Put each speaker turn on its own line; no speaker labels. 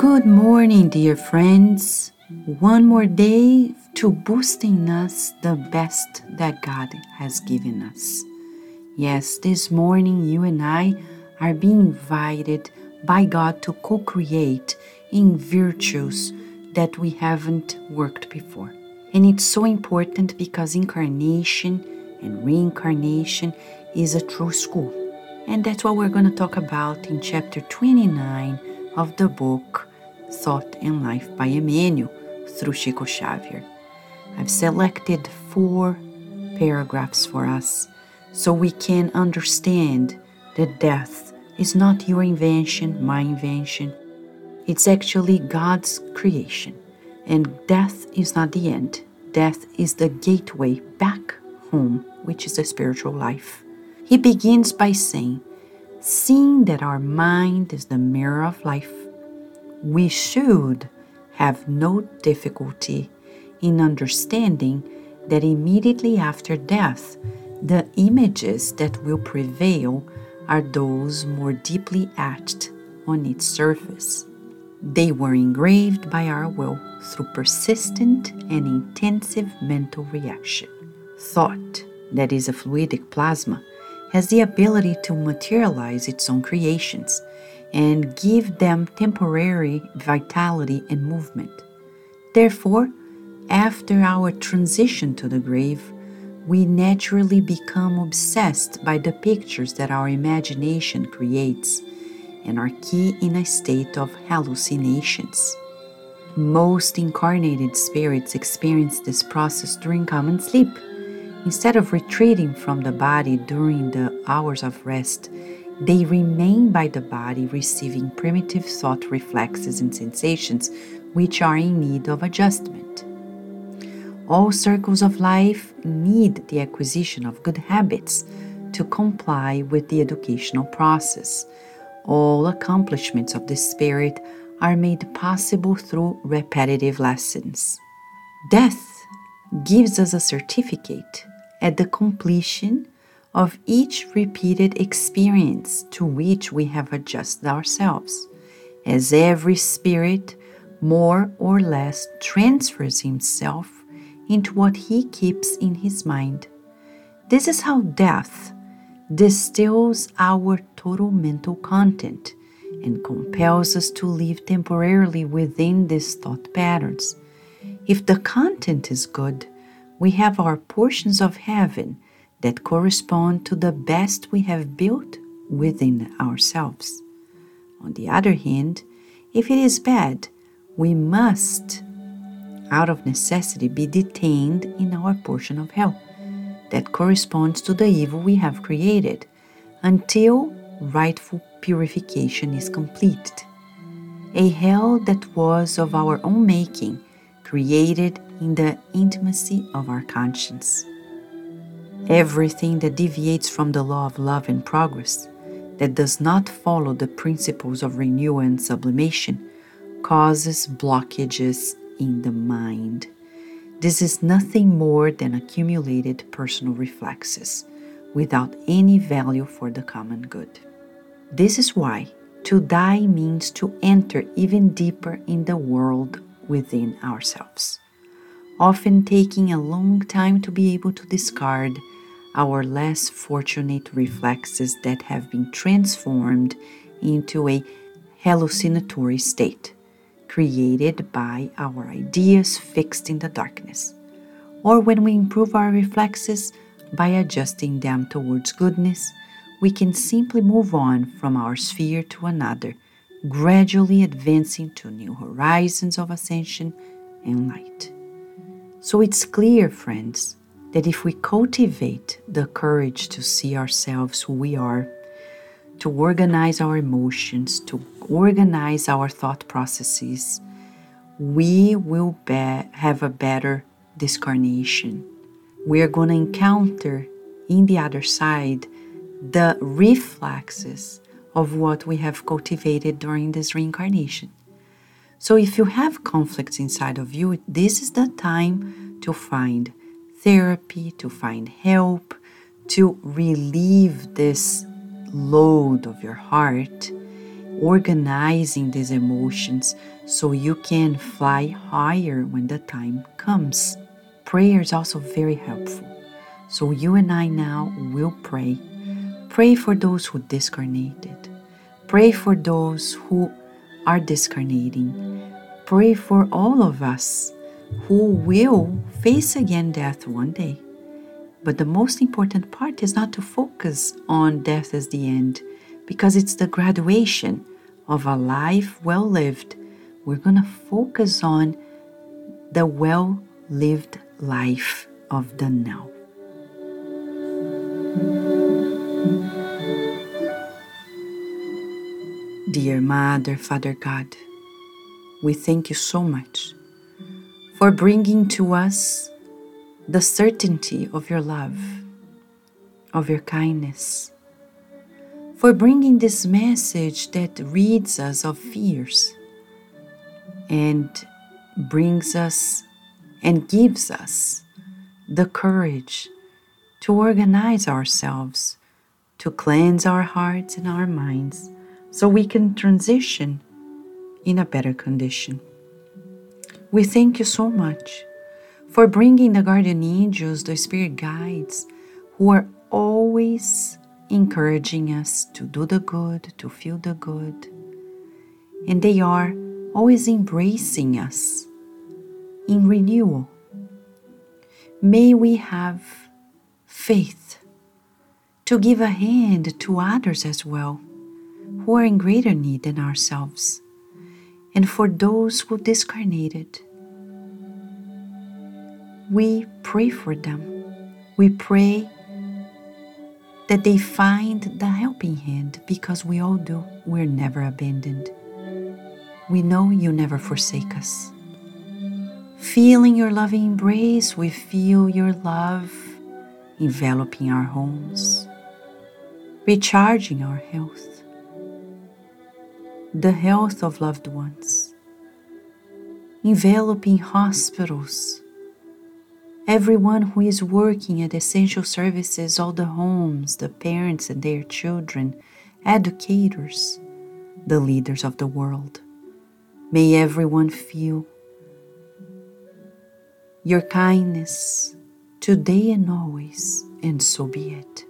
Good morning, dear friends. One more day to boosting us the best that God has given us. Yes, this morning you and I are being invited by God to co create in virtues that we haven't worked before. And it's so important because incarnation and reincarnation is a true school. And that's what we're going to talk about in chapter 29 of the book Thought and Life by Emmanuel through Chico Xavier. I've selected four paragraphs for us so we can understand that death is not your invention, my invention. It's actually God's creation. And death is not the end. Death is the gateway back home, which is a spiritual life. He begins by saying, Seeing that our mind is the mirror of life, we should have no difficulty in understanding that immediately after death, the images that will prevail are those more deeply etched on its surface. They were engraved by our will through persistent and intensive mental reaction. Thought, that is a fluidic plasma, has the ability to materialize its own creations and give them temporary vitality and movement. Therefore, after our transition to the grave, we naturally become obsessed by the pictures that our imagination creates and are key in a state of hallucinations. Most incarnated spirits experience this process during common sleep Instead of retreating from the body during the hours of rest, they remain by the body, receiving primitive thought reflexes and sensations which are in need of adjustment. All circles of life need the acquisition of good habits to comply with the educational process. All accomplishments of the spirit are made possible through repetitive lessons. Death gives us a certificate at the completion of each repeated experience to which we have adjusted ourselves, as every spirit more or less transfers himself into what he keeps in his mind. This is how death distills our total mental content and compels us to live temporarily within these thought patterns. If the content is good, we have our portions of heaven that correspond to the best we have built within ourselves. On the other hand, if it is bad, we must, out of necessity, be detained in our portion of hell that corresponds to the evil we have created until rightful purification is completed. A hell that was of our own making, created in the intimacy of our conscience. Everything that deviates from the law of love and progress, that does not follow the principles of renewal and sublimation, causes blockages in the mind. This is nothing more than accumulated personal reflexes without any value for the common good. This is why to die means to enter even deeper in the world within ourselves often taking a long time to be able to discard our less fortunate reflexes that have been transformed into a hallucinatory state created by our ideas fixed in the darkness, or when we improve our reflexes by adjusting them towards goodness, we can simply move on from our sphere to another, gradually advancing to new horizons of ascension and light. So it's clear, friends, that if we cultivate the courage to see ourselves who we are, to organize our emotions, to organize our thought processes, we will be- have a better discarnation. We are going to encounter in the other side the reflexes of what we have cultivated during this reincarnation. So if you have conflicts inside of you, this is the time to find therapy, to find help, to relieve this load of your heart organizing these emotions so you can fly higher when the time comes. Prayer is also very helpful. So you and I now will pray. Pray for those who discarnated. Pray for those who are discarnating. Pray for all of us who will face again death one day. But the most important part is not to focus on death as the end, because it's the graduation of a life well lived. We're going to focus on the well lived life of the now. Dear Mother, Father God, we thank you so much for bringing to us the certainty of your love, of your kindness, for bringing this message that rids us of fears and brings us and gives us the courage to organize ourselves, to cleanse our hearts and our minds so we can transition in a better condition. We thank you so much for bringing the guardian angels, the spirit guides, who are always encouraging us to do the good, to feel the good. And they are always embracing us in renewal. May we have faith to give a hand to others as well, who are in greater need than ourselves and for those who discarnated. We pray for them. We pray that they find the helping hand because we all do. We're never abandoned. We know you never forsake us. Feeling your loving embrace, we feel your love enveloping our homes, recharging our health the health of loved ones, enveloping hospitals, everyone who is working at essential services, all the homes, the parents and their children, educators, the leaders of the world. May everyone feel your kindness today and always, and so be it.